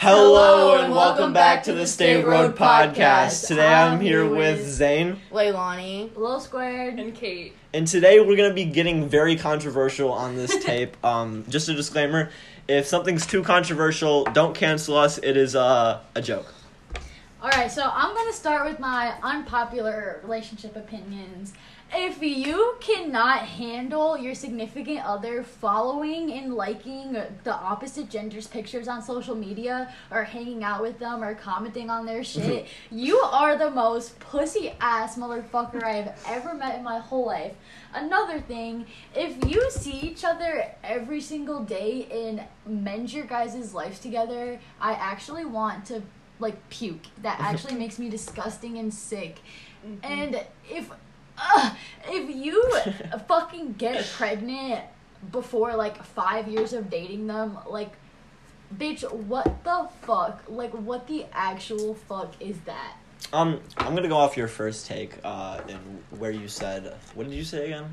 Hello and welcome back to the State Road Podcast. Today I'm here with Zane, Leilani. Low squared. and Kate. and today we're gonna be getting very controversial on this tape. Um, just a disclaimer: if something's too controversial, don't cancel us. It is uh, a joke. All right, so I'm gonna start with my unpopular relationship opinions. If you cannot handle your significant other following and liking the opposite gender's pictures on social media, or hanging out with them, or commenting on their mm-hmm. shit, you are the most pussy ass motherfucker I've ever met in my whole life. Another thing, if you see each other every single day and mend your guys' lives together, I actually want to like puke. That actually makes me disgusting and sick. Mm-hmm. And if uh, if you fucking get pregnant before like five years of dating them, like, bitch, what the fuck? Like, what the actual fuck is that? Um, I'm gonna go off your first take. Uh, in where you said, what did you say again?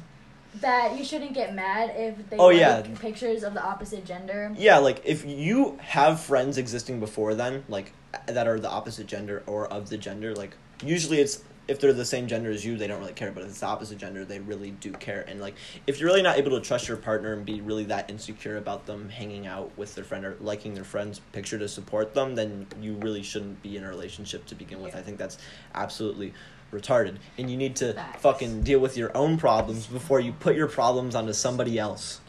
That you shouldn't get mad if they Oh, like yeah. pictures of the opposite gender. Yeah, like if you have friends existing before then, like that are the opposite gender or of the gender, like usually it's if they're the same gender as you, they don't really care. But if it's the opposite gender, they really do care. And like if you're really not able to trust your partner and be really that insecure about them hanging out with their friend or liking their friend's picture to support them, then you really shouldn't be in a relationship to begin with. Yeah. I think that's absolutely retarded. And you need to Facts. fucking deal with your own problems before you put your problems onto somebody else.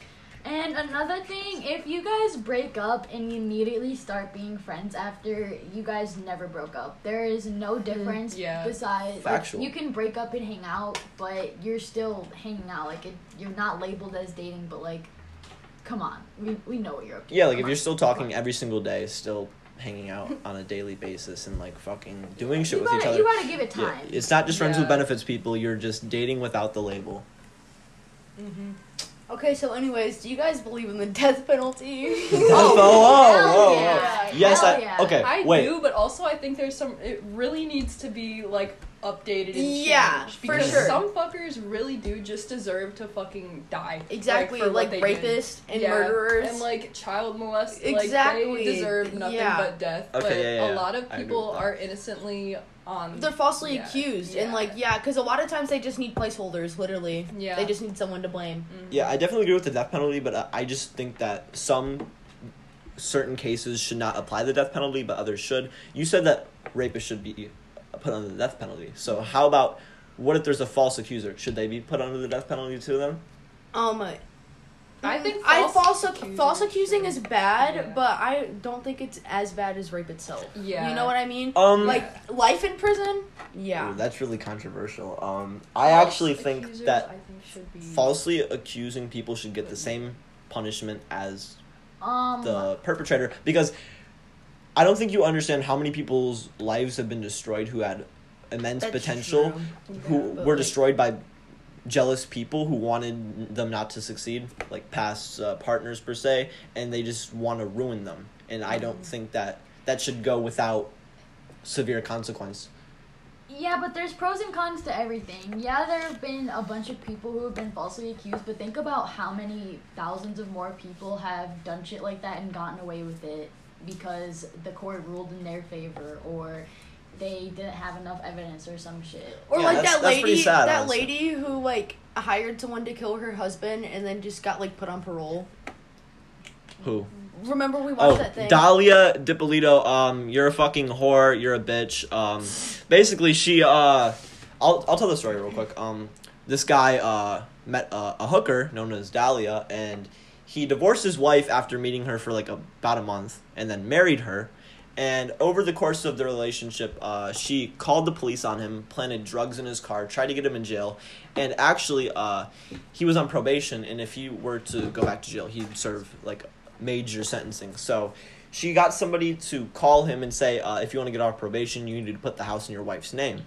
And another thing, if you guys break up and you immediately start being friends after you guys never broke up, there is no difference. yeah. Besides, like, you can break up and hang out, but you're still hanging out. Like it, you're not labeled as dating, but like, come on, we we know what you're up to. Yeah, like Come if on. you're still talking every single day, still hanging out on a daily basis and like fucking doing shit you with gotta, each other. You gotta give it Yeah, time. it's not just friends with benefits people, you're just dating without the label. Mm-hmm. Okay, so anyways, do you guys believe in the death penalty? Oh, whoa, hell whoa, yeah. Whoa. Yes, Hell I yeah. okay, I wait. do, but also I think there's some. It really needs to be like updated. And Yeah, changed, for because sure. Some fuckers really do just deserve to fucking die. exactly, for what like, they did. rapists and Yeah, murderers. and like child molesters. Exactly, Like, they deserve nothing yeah. but death. Okay, but yeah, yeah, a lot of people are innocently on. they're falsely Yeah, accused, and like, yeah, because a lot of times they just need placeholders, literally. Yeah. They just need someone to blame. Mhm. Yeah, I definitely agree with the death penalty, but uh, I just think that some certain cases should not apply the death penalty, but others should. You said that rapists should be put under the death penalty. So how about what if there's a false accuser? Should they be put under the death penalty too then? Um, I think I false false accusing false accusing is bad, yeah. but I don't think it's as bad as rape itself. Yeah. you know what I mean? Um Like life in prison. Yeah. Ooh, that's really controversial. Um I False actually think accusers, that I think should be falsely accusing people should get the same punishment as um, the perpetrator because I don't think you understand how many people's lives have been destroyed who had immense That's potential true. who were like- destroyed by jealous people who wanted them not to succeed like past uh, partners per se and they just want to ruin them. And I don't think that that should go without severe consequence Yeah, but there's pros and cons to everything. Yeah, there have been a bunch of people who have been falsely accused, but think about how many thousands of more people have done shit like that and gotten away with it because the court ruled in their favor or they didn't have enough evidence or some shit. Or Yeah, like that's- that that's lady, sad, that honestly. lady who like hired someone to kill her husband and then just got like put on parole. who Remember we watched Oh, that thing? Dalia Dippolito, um, you're a fucking whore. You're a bitch. Um, basically, she, uh, I'll, I'll tell the story real quick. Um, this guy, uh, met a hooker known as Dalia, and he divorced his wife after meeting her for like about a month, and then married her. And over the course of the relationship, uh, she called the police on him, planted drugs in his car, tried to get him in jail, and actually, uh, he was on probation. And if he were to go back to jail, he'd serve like major sentencing. So she got somebody to call him and say, uh, if you want to get off probation, you need to put the house in your wife's name.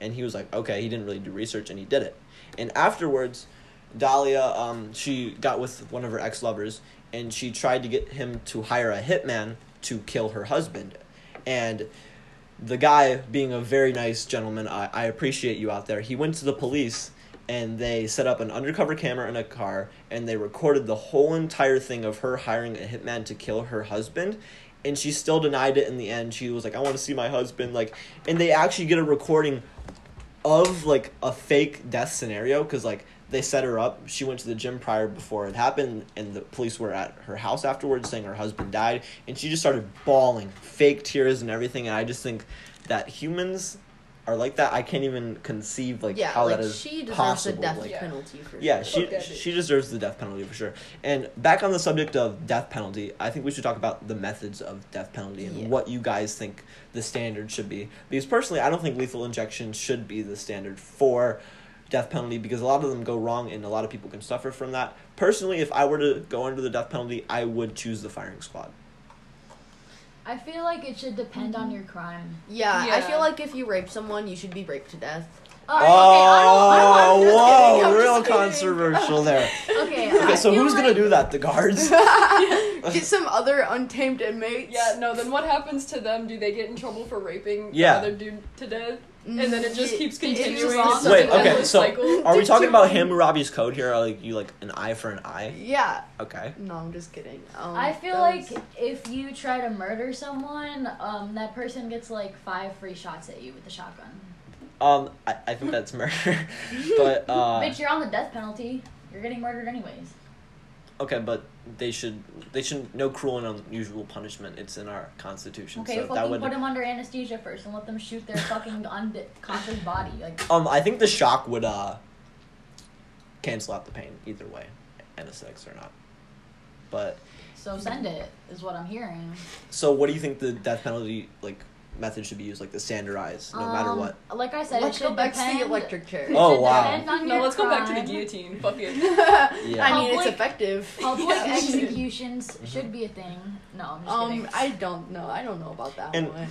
And he was like, okay. He didn't really do research, and he did it. And afterwards, Dalia, um, she got with one of her ex lovers, and she tried to get him to hire a hitman to kill her husband. And the guy, being a very nice gentleman, I, I appreciate you out there. He went to the police and they set up an undercover camera in a car and they recorded the whole entire thing of her hiring a hitman to kill her husband and she still denied it in the end. She was like, "I want to see my husband." Like, and they actually get a recording of like a fake death scenario because like they set her up. She went to the gym prior before it happened, and the police were at her house afterwards saying her husband died, and she just started bawling, fake tears and everything. And I just think that humans are like that. I can't even conceive like yeah, how like that is she deserves possible. the death like, Yeah. penalty for yeah, sure. she oh, Look at she deserves the death penalty for sure. And back on the subject of death penalty, I think we should talk about the methods of death penalty and Yeah. what you guys think the standard should be. Because personally, I don't think lethal injection should be the standard for death penalty because a lot of them go wrong and a lot of people can suffer from that. Personally, if I were to go under the death penalty, I would choose the firing squad. I feel like it should depend on your crime. Yeah, I feel like if you rape someone, you should be raped to death. Uh, okay, I don't, I don't, I'm whoa, real kidding. controversial there. Okay, Okay, so feel who's gonna do that? The guards? Get some other untamed inmates. Yeah, no, then what happens to them? Do they get in trouble for raping Yeah. the other dude to death? And then it just keeps continuing. wrong. It's Wait, okay, endless so cycle. are we talking you- about Hammurabi's code here? Are like you like an eye for an eye? Yeah. Okay. No, I'm just kidding. Um, I feel that like was- if you try to murder someone, um, that person gets like five free shots at you with the shotgun. Um, I, I think that's murder, but uh, Bitch, you're on the death penalty. You're getting murdered anyways. Okay, but they should they shouldn't no cruel and unusual punishment. It's in our constitution, Okay, so that fucking would. put them under anesthesia first and let them shoot their fucking unconscious body. Like, Um, I think the shock would uh cancel out the pain either way, anesthetics or not. But so send it is what I'm hearing. so, what do you think the death penalty like method should be used? Like the standardized, no matter Um, what. Like I said, Let's it should go back depend. to the electric chair. Oh, wow. No, let's go back to the guillotine. Fuck it. Yeah. I mean, it's effective. Public Yeah. executions Mm-hmm. should be a thing. No, I'm just Um, kidding. I don't know. I don't know about that And- one.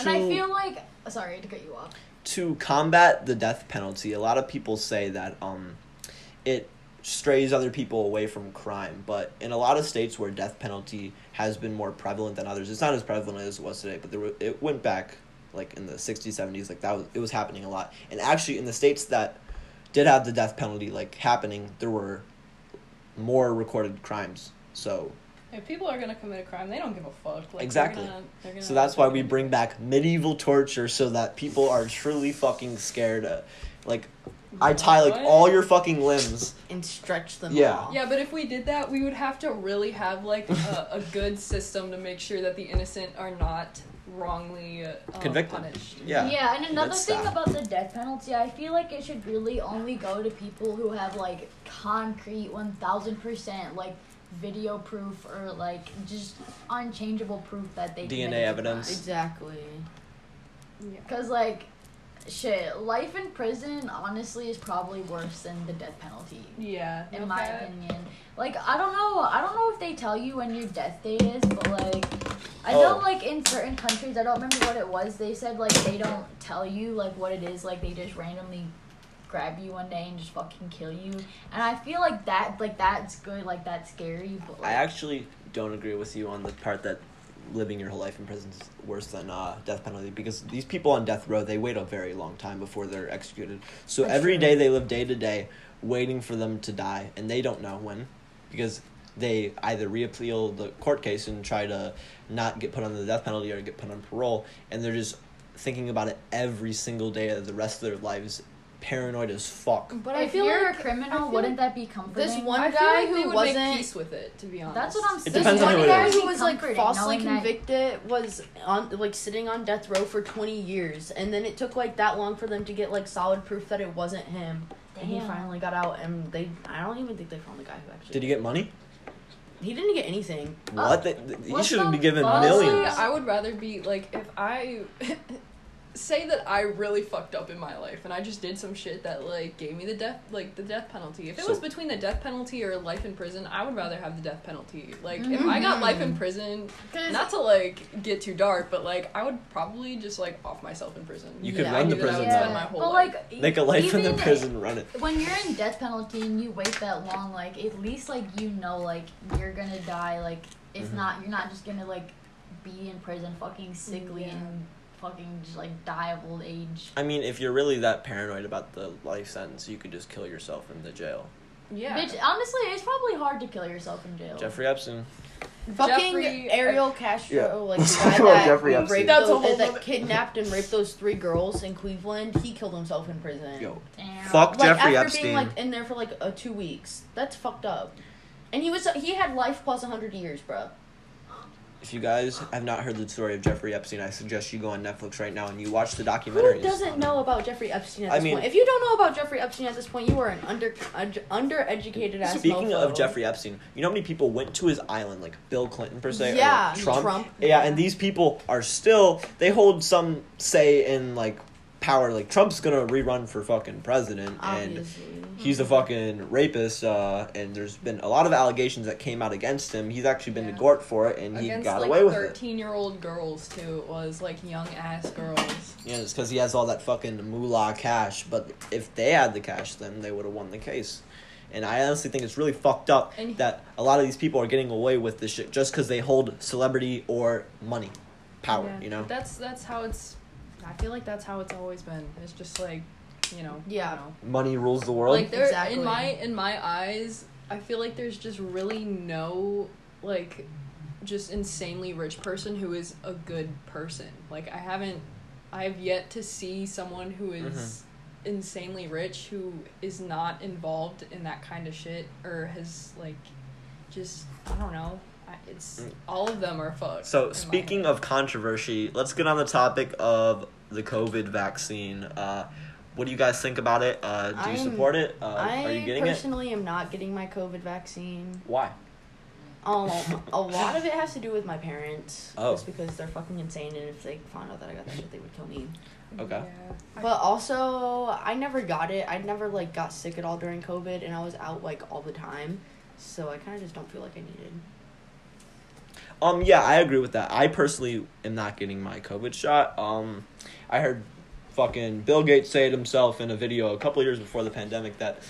and I feel like sorry to cut you off. to combat the death penalty, a lot of people say that um, it strays other people away from crime. But in a lot of states where death penalty has been more prevalent than others, it's not as prevalent as it was today. But there were, it went back like in the '60s, '70s, like that was it was happening a lot. And actually, in the states that did have the death penalty like happening, there were more recorded crimes. So If people are gonna commit a crime, they don't give a fuck. Like, Exactly. They're gonna, they're gonna So that's why we bring back medieval torture so that people are truly fucking scared. Of, like, I tie like What? all your fucking limbs. And stretch them Yeah. off. Yeah, but if we did that, we would have to really have like a, a good system to make sure that the innocent are not wrongly uh, Convicted. punished. Yeah. Yeah, and another That's thing sad. about the death penalty, I feel like it should really only go to people who have like concrete one thousand percent like video proof or like just unchangeable proof that they DNA committed the evidence. crime. Exactly. Yeah. Cause like, shit, life in prison honestly is probably worse than the death penalty. Yeah. In no my opinion, like I don't know, I don't know if they tell you when your death date is, but like, I know Oh. like in certain countries, I don't remember what it was. They said like they don't tell you like what it is, like they just randomly grab you one day and just fucking kill you. And I feel like that, like that's good, like that's scary, but like, I actually don't agree with you on the part that living your whole life in prison is worse than uh, death penalty because these people on death row they wait a very long time before they're executed. So That's every true. day they live day to day waiting for them to die, and they don't know when because they either reappeal the court case and try to not get put on the death penalty or get put on parole, and they're just thinking about it every single day of the rest of their lives, paranoid as fuck. But if I feel you're like a criminal, wouldn't like that be comforting? this one I feel guy like they who would wasn't. make peace with it, to be honest. That's what I'm It saying. This on one who guy is. who was like falsely knowing that- convicted was on like sitting on death row for 20 years and then it took like that long for them to get like solid proof that it wasn't him and he finally got out and they i don't even think they found the guy who actually Did he get money? he didn't get anything What? They, they- he should the be given millions. I would rather be like if I say that I really fucked up in my life and I just did some shit that like gave me the death like the death penalty. If it So- was between the death penalty or life in prison, I would rather have the death penalty. Like if I got life in prison, not to like get too dark, but like I would probably just like off myself in prison. You could Yeah, run I the knew that I prison would though. spend my whole but life. like Make a life in the prison, run it. when you're in death penalty and you wait that long, like at least like you know like you're gonna die. Like it's Mhm. not you're not just gonna like be in prison, fucking sickly Yeah. and fucking just like die of old age. I mean, if you're really that paranoid about the life sentence, you could just kill yourself in the jail. Yeah. Bitch, honestly, it's probably hard to kill yourself in jail. Jeffrey Epstein. Fucking Jeffrey- Ariel Castro, Yeah. like the guy that, Jeffrey raped Epstein. That's a whole that nother- kidnapped and raped those three girls in Cleveland. He killed himself in prison. Yo, Damn. Fuck like Jeffrey after Epstein. being like in there for like uh, two weeks. That's fucked up. And he was he had life plus hundred years, bro. If you guys have not heard the story of Jeffrey Epstein, I suggest you go on Netflix right now and you watch the documentary. Who doesn't know about Jeffrey Epstein at I this mean- point? If you don't know about Jeffrey Epstein at this point, you are an under un- undereducated ass. Speaking mofo. of Jeffrey Epstein, you know how many people went to his island, like Bill Clinton per se, or Yeah, Trump? Trump. Yeah, and these people are still they hold some say in like power. Like Trump's gonna rerun for fucking president, and he's a fucking rapist. Uh, and there's been a lot of allegations that came out against him. He's actually been Yeah. to court for it, and he Against got like away with it. thirteen year old girls too. It was like young ass girls. Yeah, it's because he has all that fucking moolah cash. But if they had the cash, then they would have won the case. And I honestly think it's really fucked up And- that a lot of these people are getting away with this shit just because they hold celebrity or money, power. Yeah, You know. That's that's how it's. I feel like that's how it's always been. It's just like, you know. Yeah. You know. Money rules the world. Like there Exactly. in my in my eyes, I feel like there's just really no like just insanely rich person who is a good person. Like I haven't I have yet to see someone who is insanely rich who is not involved in that kind of shit or has like just I don't know. It's Mm. all of them are fucked. So speaking of controversy, let's get on the topic of the COVID vaccine. Uh, what do you guys think about it? Uh, do you I'm- support it? Uh, I are you getting it? I personally am not getting my COVID vaccine. Why? Um, a lot of it has to do with my parents. Oh. Just because they're fucking insane, and if they found out that I got that shit, they would kill me. Okay. Yeah. But also, I never got it. I never like got sick at all during COVID, and I was out like all the time. So I kind of just don't feel like I needed. Um, yeah, I agree with that. I personally am not getting my COVID shot. Um, I heard fucking Bill Gates say it himself in a video a couple years before the pandemic that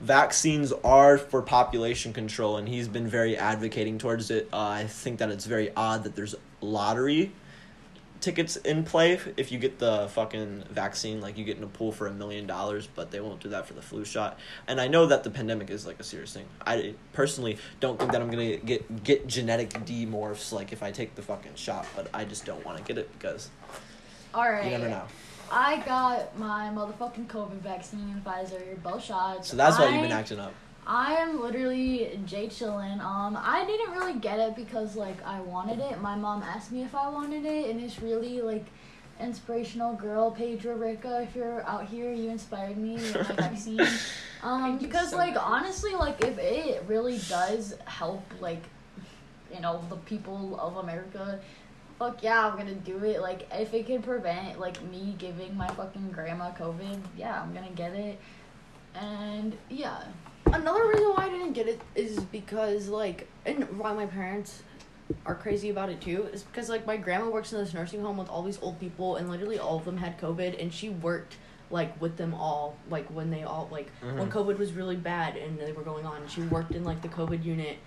vaccines are for population control, and he's been very advocating towards it. Uh, I think that it's very odd that there's lottery tickets in play if you get the fucking vaccine like you get in a pool for a million dollars but they won't do that for the flu shot and i know that the pandemic is like a serious thing i personally don't think that i'm gonna get get genetic demorphs like if i take the fucking shot but i just don't want to get it because All right. you never know I got my motherfucking COVID vaccine, Pfizer, both shots. so that's why you've been acting up I am literally Jay chillin'. Um, I didn't really get it because like I wanted it. My mom asked me if I wanted it, and it's really like inspirational girl, Pedro Rica. If you're out here, you inspired me with my vaccine. Um, because so like much. honestly, like if it really does help, like you know the people of America. Fuck yeah, I'm gonna do it. Like, if it could prevent like me giving my fucking grandma COVID, yeah, I'm gonna get it. And yeah, Another reason why I didn't get it is because like, and why my parents are crazy about it too is because like my grandma works in this nursing home with all these old people, and literally all of them had COVID, and she worked like with them all like when they all like when Mhm. COVID was really bad and they were going on. She worked in like the COVID unit,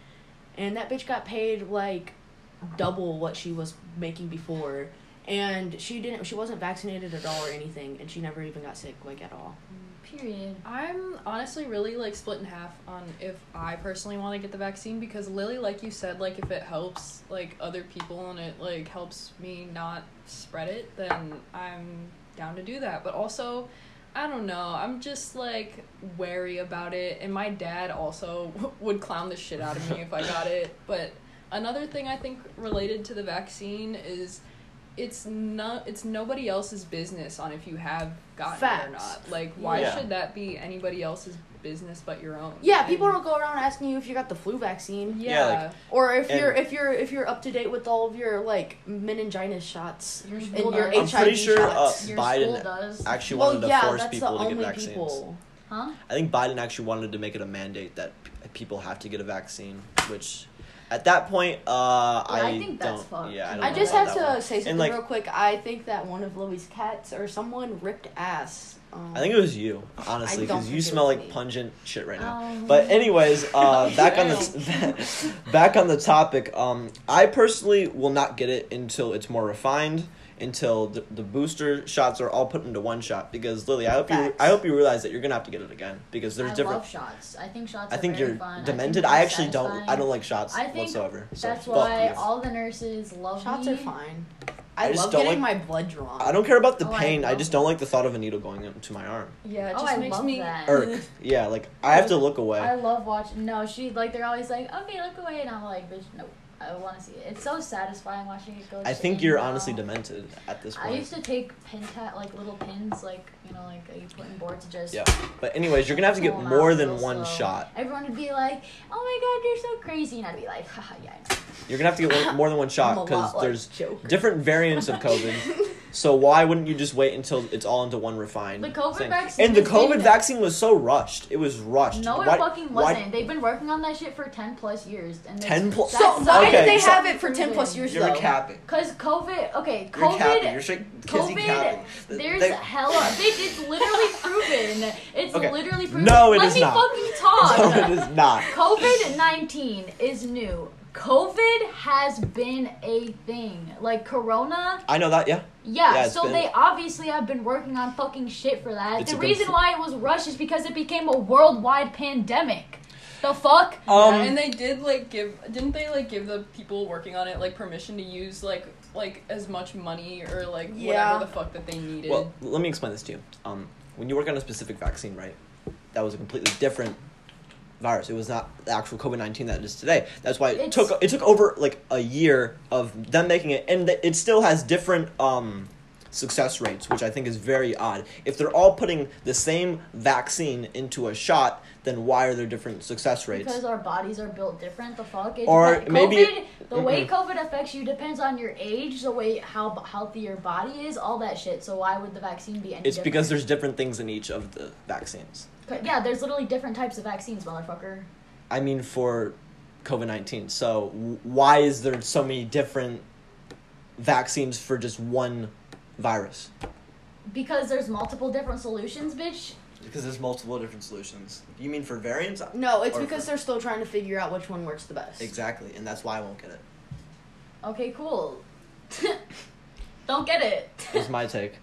and that bitch got paid like double what she was making before. And she didn't. She wasn't vaccinated at all or anything, and she never even got sick like at all. Period. I'm honestly really like split in half on if I personally want to get the vaccine because Lily, like you said, like if it helps like other people and it like helps me not spread it, then I'm down to do that. But also, I don't know, I'm just like wary about it, and my dad also would clown the shit out of me if I got it. But another thing I think related to the vaccine is. It's not. It's nobody else's business on if you have gotten it or not. Like, why Yeah. should that be anybody else's business but your own? Yeah, And- people don't go around asking you if you got the flu vaccine. Yeah, Yeah, like- Or if And- you're if you're if you're up to date with all of your like meningitis shots Your and school your does. I'm pretty HIV sure, uh, shots. Your Biden does. actually well, wanted to yeah, force people to get vaccines people. Huh? I think Biden actually wanted to make it a mandate that p- people have to get a vaccine, which at that point, uh, I, I think that's don't. fucked. Yeah, I, don't I just have to one. say something like- real quick. I think that one of Louis' cats or someone ripped ass Um, I think it was you, honestly, because you smell like me. pungent shit right now. Um, But anyways, uh, back on the back on the topic. Um, I personally will not get it until it's more refined, until the, the booster shots are all put into one shot. Because Lily, I hope you I hope you realize that you're gonna have to get it again because there's I different. love shots. I think shots. I are think very you're fun. demented. I, I, actually they're don't. I don't like shots I think whatsoever. So, That's fuck why you. all the nurses love shots me. are fine. I I, just love don't getting like- my blood drawn. I don't care about the Oh, pain. I, love just don't like the thought of a needle going into my arm. Yeah, it Oh, just I makes love me that. Irk. Yeah, like I have to look away. I love watching. No, she like they're always like, okay, look away, and I'm like, bitch, no, I want to see it. It's so satisfying watching it go. Through. I think you're and honestly demented at this point. I used to take pin tat like little pins, like you know, like you put in boards to just. Yeah. But anyways, you're gonna have to get more than one slow. shot. Everyone would be like, "Oh my god, you're so crazy," and I'd be like, "Haha, yeah." I know." You're gonna have to get one, more than one shot because there's Joker. different variants of COVID. So why wouldn't you just wait until it's all into one refined The COVID thing? vaccine And the COVID vaccine was so rushed. It was rushed. No, it Why- fucking why- wasn't. They've been working on that shit for ten plus years, and 10 plus- So that's why Okay, did they so- have it for ten plus years You're though? capping. Cause COVID, okay, You're capping. COVID, You're straight kizzy COVID, capping. there's They- hella, bitch, it's literally proven. It's Okay. literally proven. No, it Let is me fucking talk. no, it is not. COVID 19 is new. COVID has been a thing. Like Corona, I know that. Yeah. yeah, Yeah, so been- they obviously have been working on fucking shit for that. It's the a been reason fl- why it was rushed is because it became a worldwide pandemic. The fuck? Um. Yeah, and they did like give didn't they like give the people working on it like permission to use like like as much money or like Yeah. whatever the fuck that they needed. Well, let me explain this to you. Um, when you work on a specific vaccine, right, that was a completely different virus. It was not the actual COVID nineteen that it is today. That's why it It's- took it took over like a year of them making it, and it still has different um success rates, which I think is very odd. If they're all putting the same vaccine into a shot, then why are there different success rates? Because our bodies are built different. The fuck. It Or maybe- COVID, the way Mm-mm. COVID affects you depends on your age, the way how healthy your body is, all that shit. So why would the vaccine be any? it's because there's different things in each of the vaccines. But yeah, there's literally different types of vaccines, motherfucker. I mean, for COVID 19. So, why is there so many different vaccines for just one virus? Because there's multiple different solutions, bitch. Because there's multiple different solutions. You mean for variants? No, it's Or because for- they're still trying to figure out which one works the best. Exactly, and that's why I won't get it. Okay, cool. Don't get it. That's my take.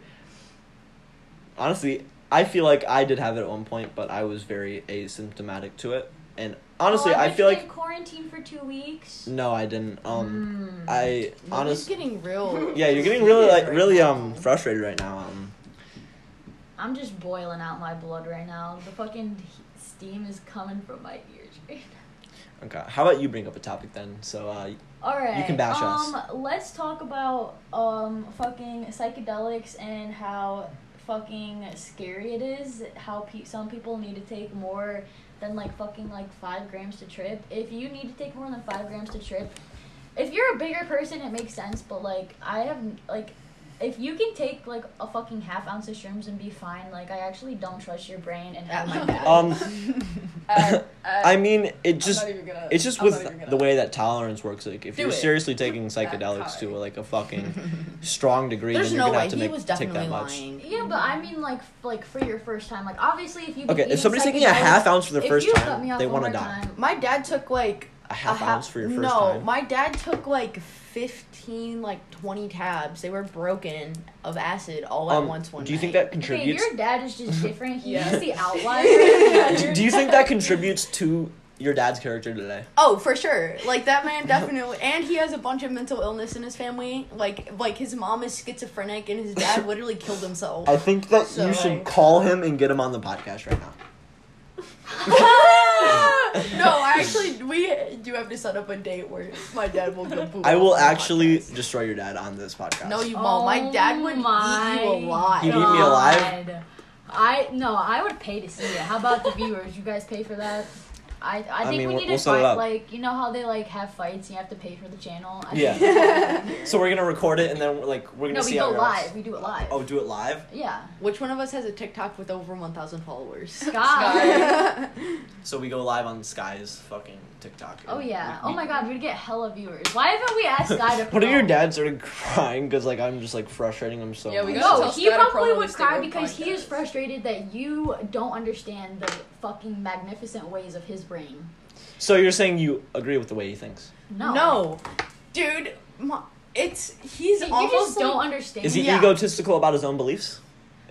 Honestly, I feel like I did have it at one point, but I was very asymptomatic to it. And honestly, Oh, I bet feel like quarantine for two weeks. no, I didn't. Um, Mm. I honestly, getting real. yeah, you're getting really like right really now. um frustrated right now. Um, I'm just boiling out my blood right now. The fucking steam is coming from my ears right now. okay, how about you bring up a topic then? So, uh, All right. can bash us. um, Let's talk about um fucking psychedelics and how fucking scary it is. How pe- some people need to take more than like fucking like five grams to trip. If you need to take more than five grams to trip, if you're a bigger person, it makes sense. But like I have like. If you can take like a fucking half ounce of shrooms and be fine, like I actually don't trust your brain and how my you- dad. um, Uh, uh, I mean, it just gonna- it's just I'm with not even gonna- the way that tolerance works. Like, if Do you're it. seriously taking psychedelics to like a fucking strong degree, There's then you're no gonna way. have to He make was take definitely that much. lying. Yeah, but I mean, like, f- like for your first time, like obviously, if you Okay, if somebody's taking a half ounce for the first time, me they want to die. time- My dad took like A half a ha- ounce for your first no, time. my dad took like fifteen, like twenty tabs. They were broken of acid all at Um, once one do you think night. that Okay, contributes? your dad is just different. He's Yeah. the outlier. do, do you think that contributes to your dad's character today? Oh, for sure. Like that man definitely, and he has a bunch of mental illness in his family. Like, like his mom is schizophrenic, and his dad literally killed himself. I think that So, you should like- call him and get him on the podcast right now. no, I actually we do have to set up a date where my dad will go. poop I will actually podcast. destroy your dad on this podcast. No, you won't. My oh dad would Oh my eat you alive. He'd eat me alive? I no, I would pay to see it. How about the viewers? You guys pay for that? I, I I think mean, we need we'll to set it fight up. like you know how they like have fights and you have to pay for the channel. I Yeah. think- So we're gonna record it and then we're, like we're gonna see no, see we how go it goes. live. We do it live. Oh, do it live. Yeah. Which one of us has a TikTok with over 1,000 followers? Sky. So we go live on Sky's fucking TikTok. Oh yeah. Oh, we- oh my god, we'd get hella viewers. Why haven't we asked Sky to? What if your promote? dad started crying because like I'm just like frustrating him so Yeah, we much? gotta No, he probably would cry thing because he is frustrated that you don't understand the fucking magnificent ways of his brain. So you're saying you agree with the way he thinks? No. No. Dude, ma- it's he's See, you almost just don't like, understand. Is he Yeah. egotistical about his own beliefs?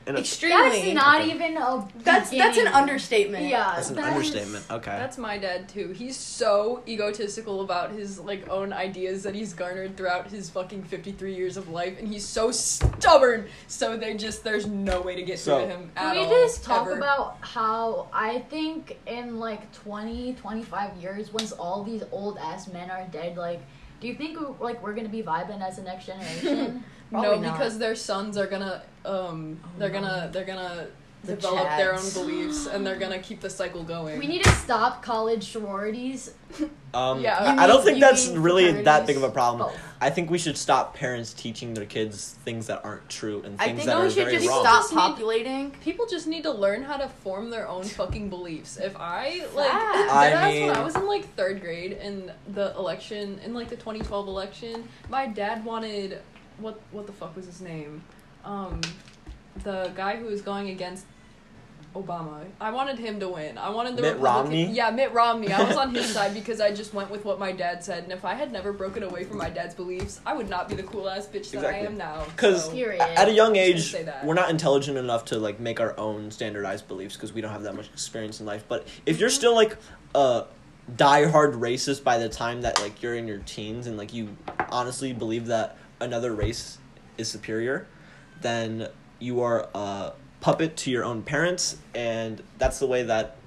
In a- extremely. That's not Okay. even a. That's that's an beginning. understatement. Yeah, that's an that is- understatement. Okay. That's my dad too. He's so egotistical about his like own ideas that he's garnered throughout his fucking 53 years of life and he's so stubborn so they just there's no way to get So- through to him at Can we all. just talk ever. about how I think in like 20, 25 years, once all these old ass men are dead, like, do you think like we're gonna be vibing as the next generation? no not. because their sons are gonna um they're no. gonna they're gonna The develop their own beliefs and they're gonna keep the cycle going. we need to stop college sororities. Um, Yeah. I- You I don't think that's mean really that big of a problem. Both. I think we should stop parents teaching their kids things that aren't true and I things think that we are should very just wrong. stop Just need- populating. People just need to learn how to form their own fucking beliefs. If I like, Facts. I mean- when I was in like third grade in the election, in like the 2012 election, my dad wanted what what the fuck was his name? Um, the guy who was going against Obama. I wanted him to win. I wanted the Mitt Republican- Romney? Yeah, Mitt Romney. I was on his side because I just went with what my dad said, and if I had never broken away from my dad's beliefs, I would not be the cool ass bitch that Exactly. I am now. Because So- Period. at a young gonna age, say that. we're not intelligent enough to like make our own standardized beliefs because we don't have that much experience in life. But if you're still like a diehard racist by the time that like you're in your teens and like you honestly believe that another race is superior, then you are a puppet to your own parents, and that's the way that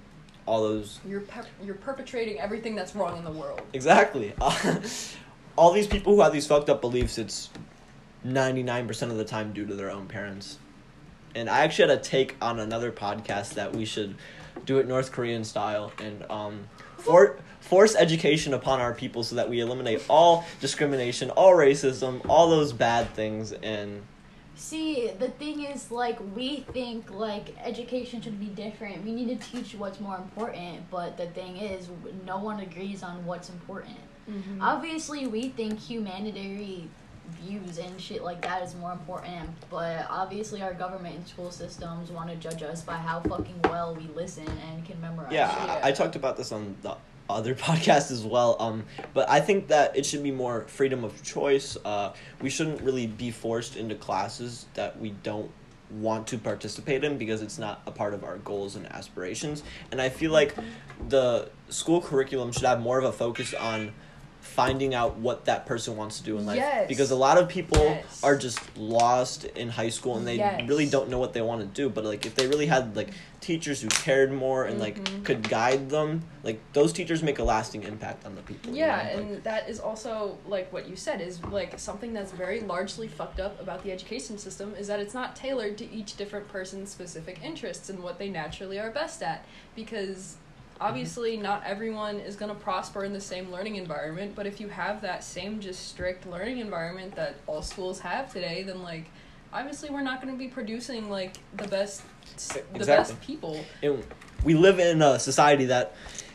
all those You're you're perpetrating everything that's wrong in the world. Exactly. all these people who have these fucked up beliefs, it's 99% of the time due to their own parents. And I actually had a take on another podcast that we should do it North Korean style and um, for, force education upon our people so that we eliminate all discrimination, all racism, all those bad things. And See, the thing is, like, we think, like, education should be different. We need to teach what's more important, but the thing is, no one agrees on what's important. Mm-hmm. Obviously, we think humanitarian views and shit like that is more important, but obviously, our government and school systems want to judge us by how fucking well we listen and can memorize. yeah, shit. I, I talked about this on the other podcasts as well. Um, but I think that it should be more freedom of choice. Uh, we shouldn't really be forced into classes that we don't want to participate in because it's not a part of our goals and aspirations. And I feel like the school curriculum should have more of a focus on finding out what that person wants to do in life Yes. because a lot of people Yes. are just lost in high school and they Yes. really don't know what they want to do but like if they really had like teachers who cared more and like Mhm. could guide them like those teachers make a lasting impact on the people you Yeah, know? Like, and that is also like what you said is like something that's very largely fucked up about the education system is that it's not tailored to each different person's specific interests and what they naturally are best at because obviously not everyone is going to prosper in the same learning environment, but if you have that same just strict learning environment that all schools have today, then like obviously we're not going to be producing like the best the Exactly. best people. and we live in a society that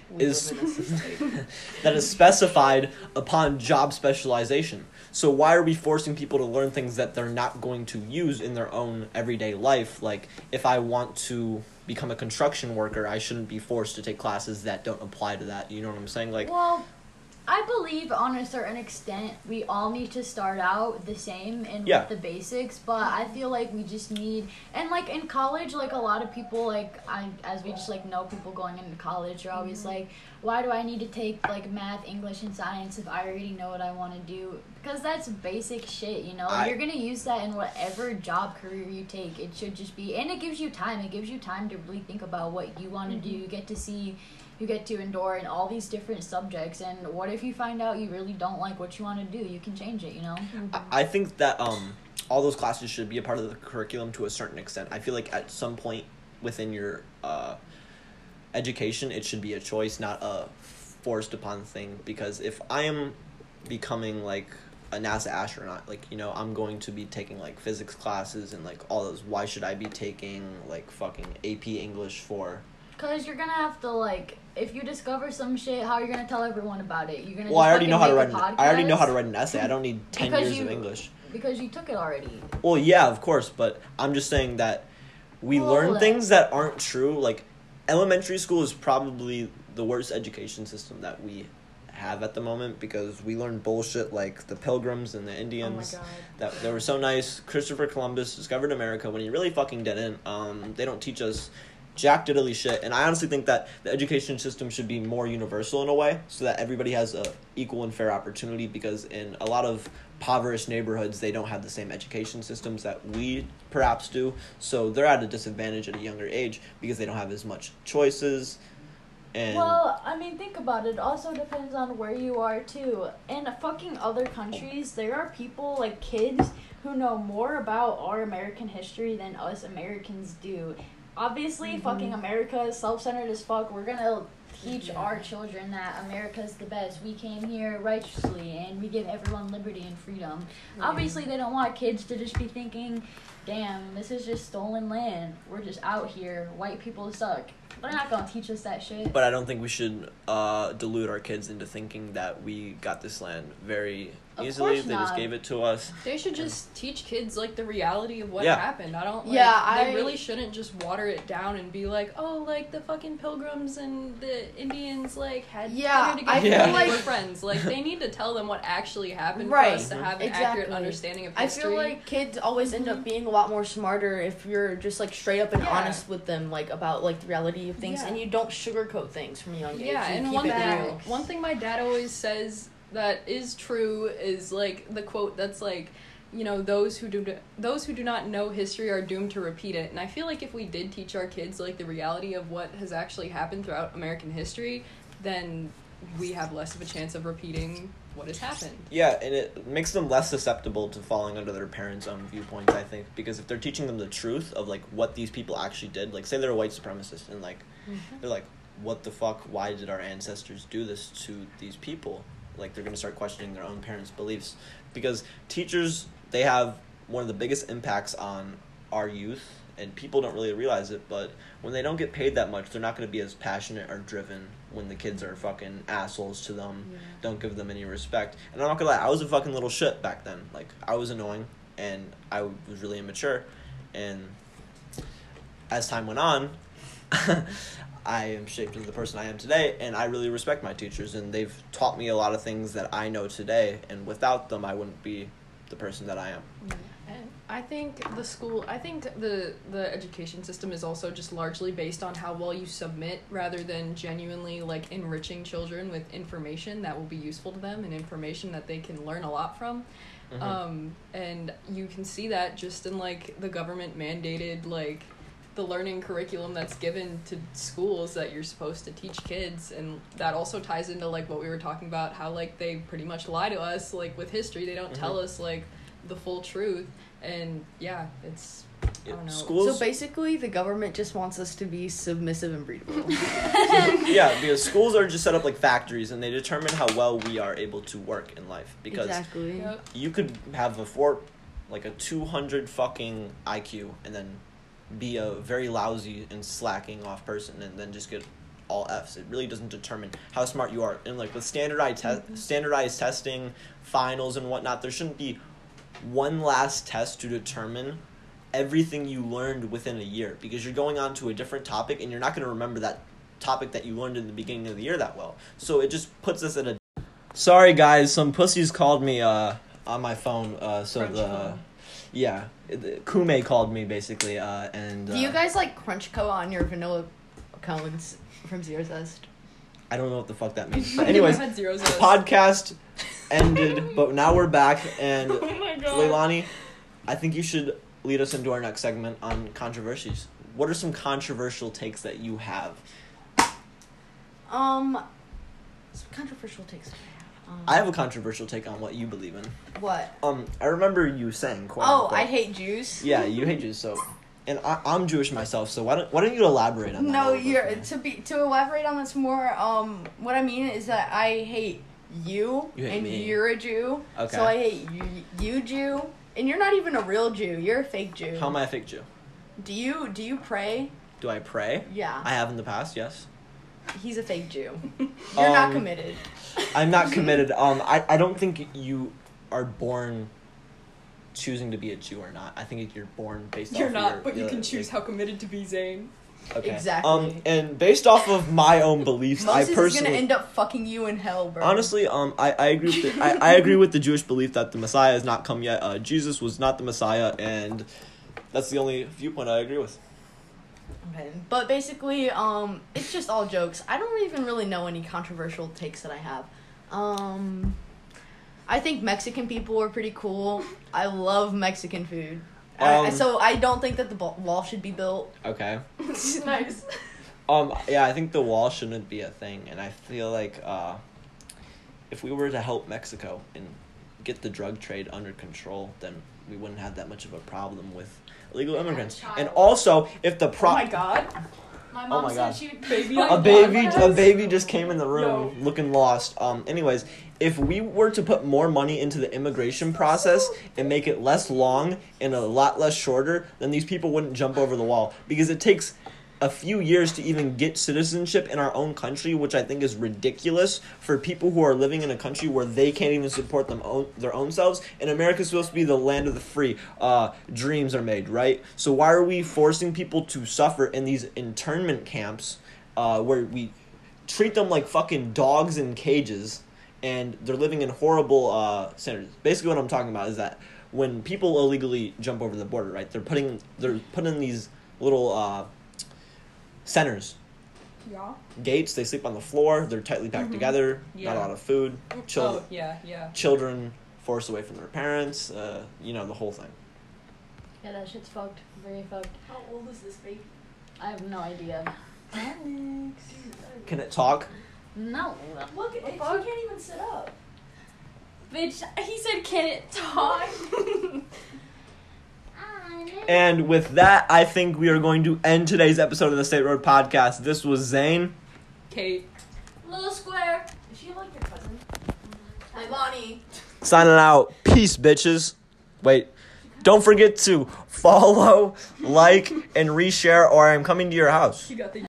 We is live in a society. that is specified upon job specialization. So why are we forcing people to learn things that they're not going to use in their own everyday life? Like if I want to become a construction worker, I shouldn't be forced to take classes that don't apply to that. You know what I'm saying? Like well, I believe on a certain extent we all need to start out the same and Yeah. with the basics, but I feel like we just need and like in college, like a lot of people like I as we just like know people going into college are always mm-hmm. like, why do I need to take like math, English, and science if I already know what I want to do? Because that's basic shit, you know. I- You're gonna use that in whatever job career you take. It should just be, and it gives you time. It gives you time to really think about what you want to mm-hmm. do. You get to see you get to endure in all these different subjects and what if you find out you really don't like what you want to do you can change it you know I- I think that um all those classes should be a part of the curriculum to a certain extent. I feel like at some point within your uh education, it should be a choice, not a forced upon thing. Because if I am becoming like a NASA astronaut, like you know, I'm going to be taking like physics classes and like all those. Why should I be taking like fucking AP English for? Cause you're gonna have to like, if you discover some shit, how are you gonna tell everyone about it? You're gonna. Well, I already know how to write. An, I already know how to write an essay. I don't need ten Because years of English. because you took it already. Well, yeah, of course, but I'm just saying that we Well, learn things that aren't true. Like elementary school is probably the worst education system that we have at the moment because we learn bullshit like the pilgrims and the Indians Oh my god. that they were so nice. Christopher Columbus discovered America when he really fucking didn't. Um, they don't teach us jack diddly shit, and I honestly think that the education system should be more universal in a way, so that everybody has a equal and fair opportunity. Because in a lot of impoverished neighborhoods, they don't have the same education systems that we perhaps do, so they're at a disadvantage at a younger age because they don't have as much choices. And Well, I mean, think about it. it. Also depends on where you are too. In fucking other countries, there are people like kids who know more about our American history than us Americans do. Obviously, fucking America is self-centered as fuck. We're gonna teach Yeah. our children that America's the best. We came here righteously, and we give everyone liberty and freedom. Obviously, they don't want kids to just be thinking, "Damn, this is just stolen land. We're just out here. White people suck." They're not gonna teach us that shit. But I don't think we should uh, delude our kids into thinking that we got this land very Of easily. course They just gave it to us. They should just teach kids like the reality of what Yeah. happened. I don't. Like, Yeah, They I- really shouldn't just water it down and be like, oh, like the fucking pilgrims and the Indians like had Yeah, dinner together I feel and like- were friends. Like they need to tell them what actually happened Right, for us to have an accurate understanding of history. I feel like kids always end up mm-hmm. being a lot more smarter if you're just like straight up and Yeah. honest with them, like about like the reality of things, Yeah. and you don't sugarcoat things from a young age. Yeah, you and keep one it thing real. one thing my dad always says that is true is like the quote that's like you know those who do those who do not know history are doomed to repeat it and i feel like if we did teach our kids like the reality of what has actually happened throughout american history then we have less of a chance of repeating what has happened Yeah, and it makes them less susceptible to falling under their parents' own viewpoints, I think. Because if they're teaching them the truth of like what these people actually did, like say they're a white supremacist and like mm-hmm. they're like, What the fuck? Why did our ancestors do this to these people? Like they're gonna start questioning their own parents' beliefs. Because teachers they have one of the biggest impacts on our youth and people don't really realize it, but when they don't get paid that much, they're not gonna be as passionate or driven when the kids are fucking assholes to them don't give them any respect. And I'm not gonna lie, I was a fucking little shit back then. Like I was annoying, and I was really immature. And as time went on, I am shaped into the person I am today, and I really respect my teachers, and they've taught me a lot of things that I know today. And without them, I wouldn't be the person that I am. And I think the school, I think the the education system is also just largely based on how well you submit, rather than genuinely like enriching children with information that will be useful to them and information that they can learn a lot from. Mhm. Um, and you can see that just in like the government mandated like the learning curriculum that's given to schools that you're supposed to teach kids and that also ties into like what we were talking about how like they pretty much lie to us like with history they don't tell Mhm. us like the full truth and yeah it's I Yeah, don't know. Schools, So basically, the government just wants us to be submissive and breedable. yeah, because schools are just set up like factories, and they determine how well we are able to work in life. Because exactly. You could have a four like a 200 fucking IQ and then be a very lousy and slacking off person and then just get all Fs. It really doesn't determine how smart you are. And like with standardized te- standardized testing, finals and whatnot, there shouldn't be one last test to determine everything you learned within a year because you're going on to a different topic and you're not going to remember that topic that you learned in the beginning of the year that well. So it just puts us at a Sorry guys, some pussies called me uh on my phone uh so French the phone. Yeah, Kume called me basically uh and uh, Do you guys like crunch coat on your vanilla cones from Zero Zest? I don't know what the fuck that means. I've But anyways, zero the zest. podcast ended, but now we're back and oh Leilani, I think you should lead us into our next segment on controversies. What are some controversial takes that you have? Um, some controversial takes that I have. A controversial take on what you believe in. what? Um, I remember you saying, quote Oh, I hate Jews. Yeah, you hate Jews. So, and I, I'm Jewish myself. So why don't why don't you elaborate on that? No, you're to be to elaborate on this more. Um, what I mean is that I hate you, You hate and me. you're a Jew. Okay. So I hate you, you Jew, and you're not even a real Jew. You're a fake Jew. How am I a fake Jew? Do you do you pray? Do I pray? Yeah. I have in the past. Yes. He's a fake Jew. You're not Um, committed. I'm not committed. Um, I, I don't think you are born choosing to be a Jew or not. I think you're born based You're off not, your, but you your- can choose your- how committed to be Zane. Okay. Exactly. Um, and based off of my own beliefs, Moses I is gonna end up fucking you in hell, bro. Honestly, um, I, I agree with the, I, I agree with the Jewish belief that the Messiah has not come yet. Uh, Jesus was not the Messiah, and that's the only viewpoint I agree with. Okay. But basically, um, it's just all jokes. I don't even really know any controversial takes that I have. Um, I think Mexican people are pretty cool. I love Mexican food. I- Um, so I don't think that the wall should be built. Okay. nice. Um. Yeah, I think the wall shouldn't be a thing, and I feel like uh, if we were to help Mexico and get the drug trade under control, then we wouldn't have that much of a problem with illegal immigrants. And also, if the Oh my god. My Oh mom my said God. she would Baby a baby a baby just came in the room looking lost um anyways if we were to put more money into the immigration process and make it less long and a lot less shorter then these people wouldn't jump over the wall because it takes a few years to even get citizenship in our own country which i think is ridiculous for people who are living in a country where they can't even support them own, their own selves and america's supposed to be the land of the free uh, dreams are made right so why are we forcing people to suffer in these internment camps uh, where we treat them like fucking dogs in cages and they're living in horrible uh, centers. Basically, what I'm talking about is that when people illegally jump over the border, right? They're putting they're putting these little uh, centers, Yeah. gates. They sleep on the floor. They're tightly packed together. Not a lot of food. Children, Oh yeah, yeah. children forced away from their parents. Uh, you know the whole thing. Yeah, that shit's fucked. Very fucked. How old is this baby? I have no idea. Can it talk? No. Look, it- she she can't even sit up. Bitch, he said, can it talk? And with that, I think we are going to end today's episode of the State Road Podcast. This was Zane. Kate. Little square. Is she like your cousin? Hi, Bonnie. signing out. Peace, bitches. Wait. Don't forget to follow, like, and reshare, or I'm coming to your house. You got the